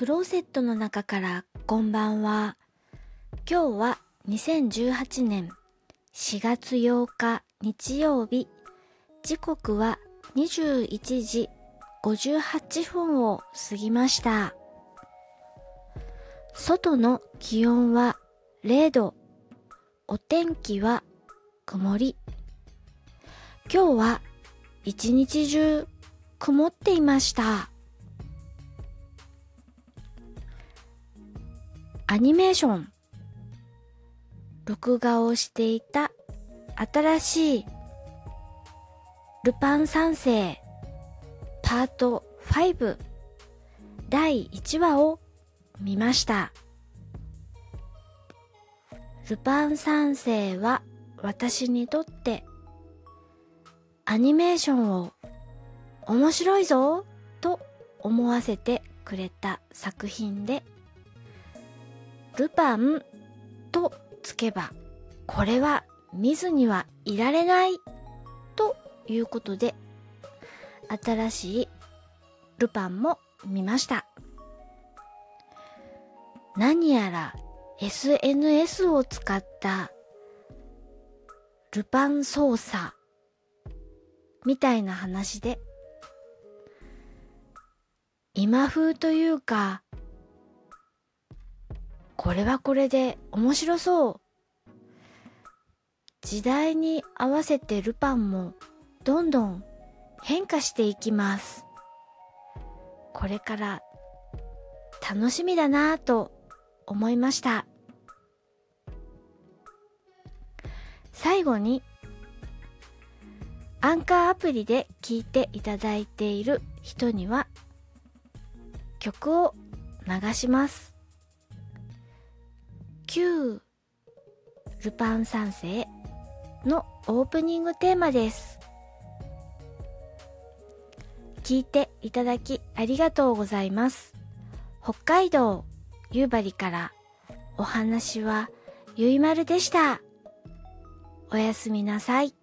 クローゼットの中からこんばんは。今日は2018年4月8日日曜日。時刻は21時58分を過ぎました。外の気温は0度。お天気は曇り。今日は一日中曇っていました。アニメーション録画をしていた新しいルパン三世パート5第1話を見ました。ルパン三世は私にとってアニメーションを面白いぞと思わせてくれた作品でルパンとつけば、これは見ずにはいられないということで、新しいルパンも見ました。何やら SNS を使ったルパン操作みたいな話で今風というかこれはこれで面白そう。時代に合わせてルパンもどんどん変化していきます。これから楽しみだなぁと思いました。最後にアンカーアプリで聴いていただいている人には曲を流します。旧ルパン三世のオープニングテーマです。聞いていただきありがとうございます。北海道夕張からお話はゆいまるでした。おやすみなさい。